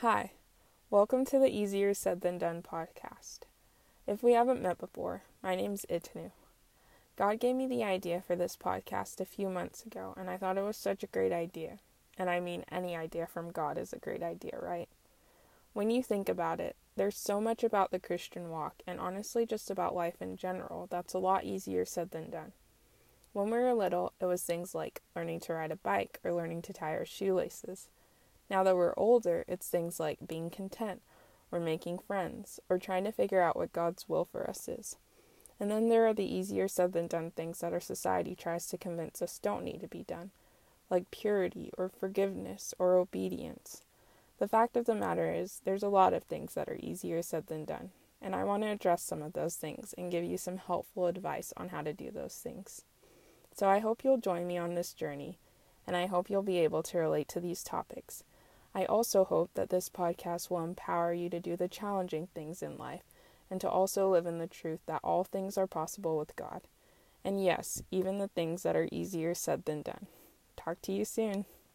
Hi, welcome to the Easier Said Than Done podcast. If we haven't met before, my name's Itanu. God gave me the idea for this podcast a few months ago, and I thought it was such a great idea. And I mean, any idea from God is a great idea, right? When you think about it, there's so much about the Christian walk, and honestly, just about life in general, that's a lot easier said than done. When we were little, it was things like learning to ride a bike or learning to tie our shoelaces. Now that we're older, it's things like being content, or making friends, or trying to figure out what God's will for us is. And then there are the easier said than done things that our society tries to convince us don't need to be done, like purity, or forgiveness, or obedience. The fact of the matter is, there's a lot of things that are easier said than done, and I want to address some of those things and give you some helpful advice on how to do those things. So I hope you'll join me on this journey, and I hope you'll be able to relate to these topics I also hope that this podcast will empower you to do the challenging things in life and to also live in the truth that all things are possible with God. And yes, even the things that are easier said than done. Talk to you soon.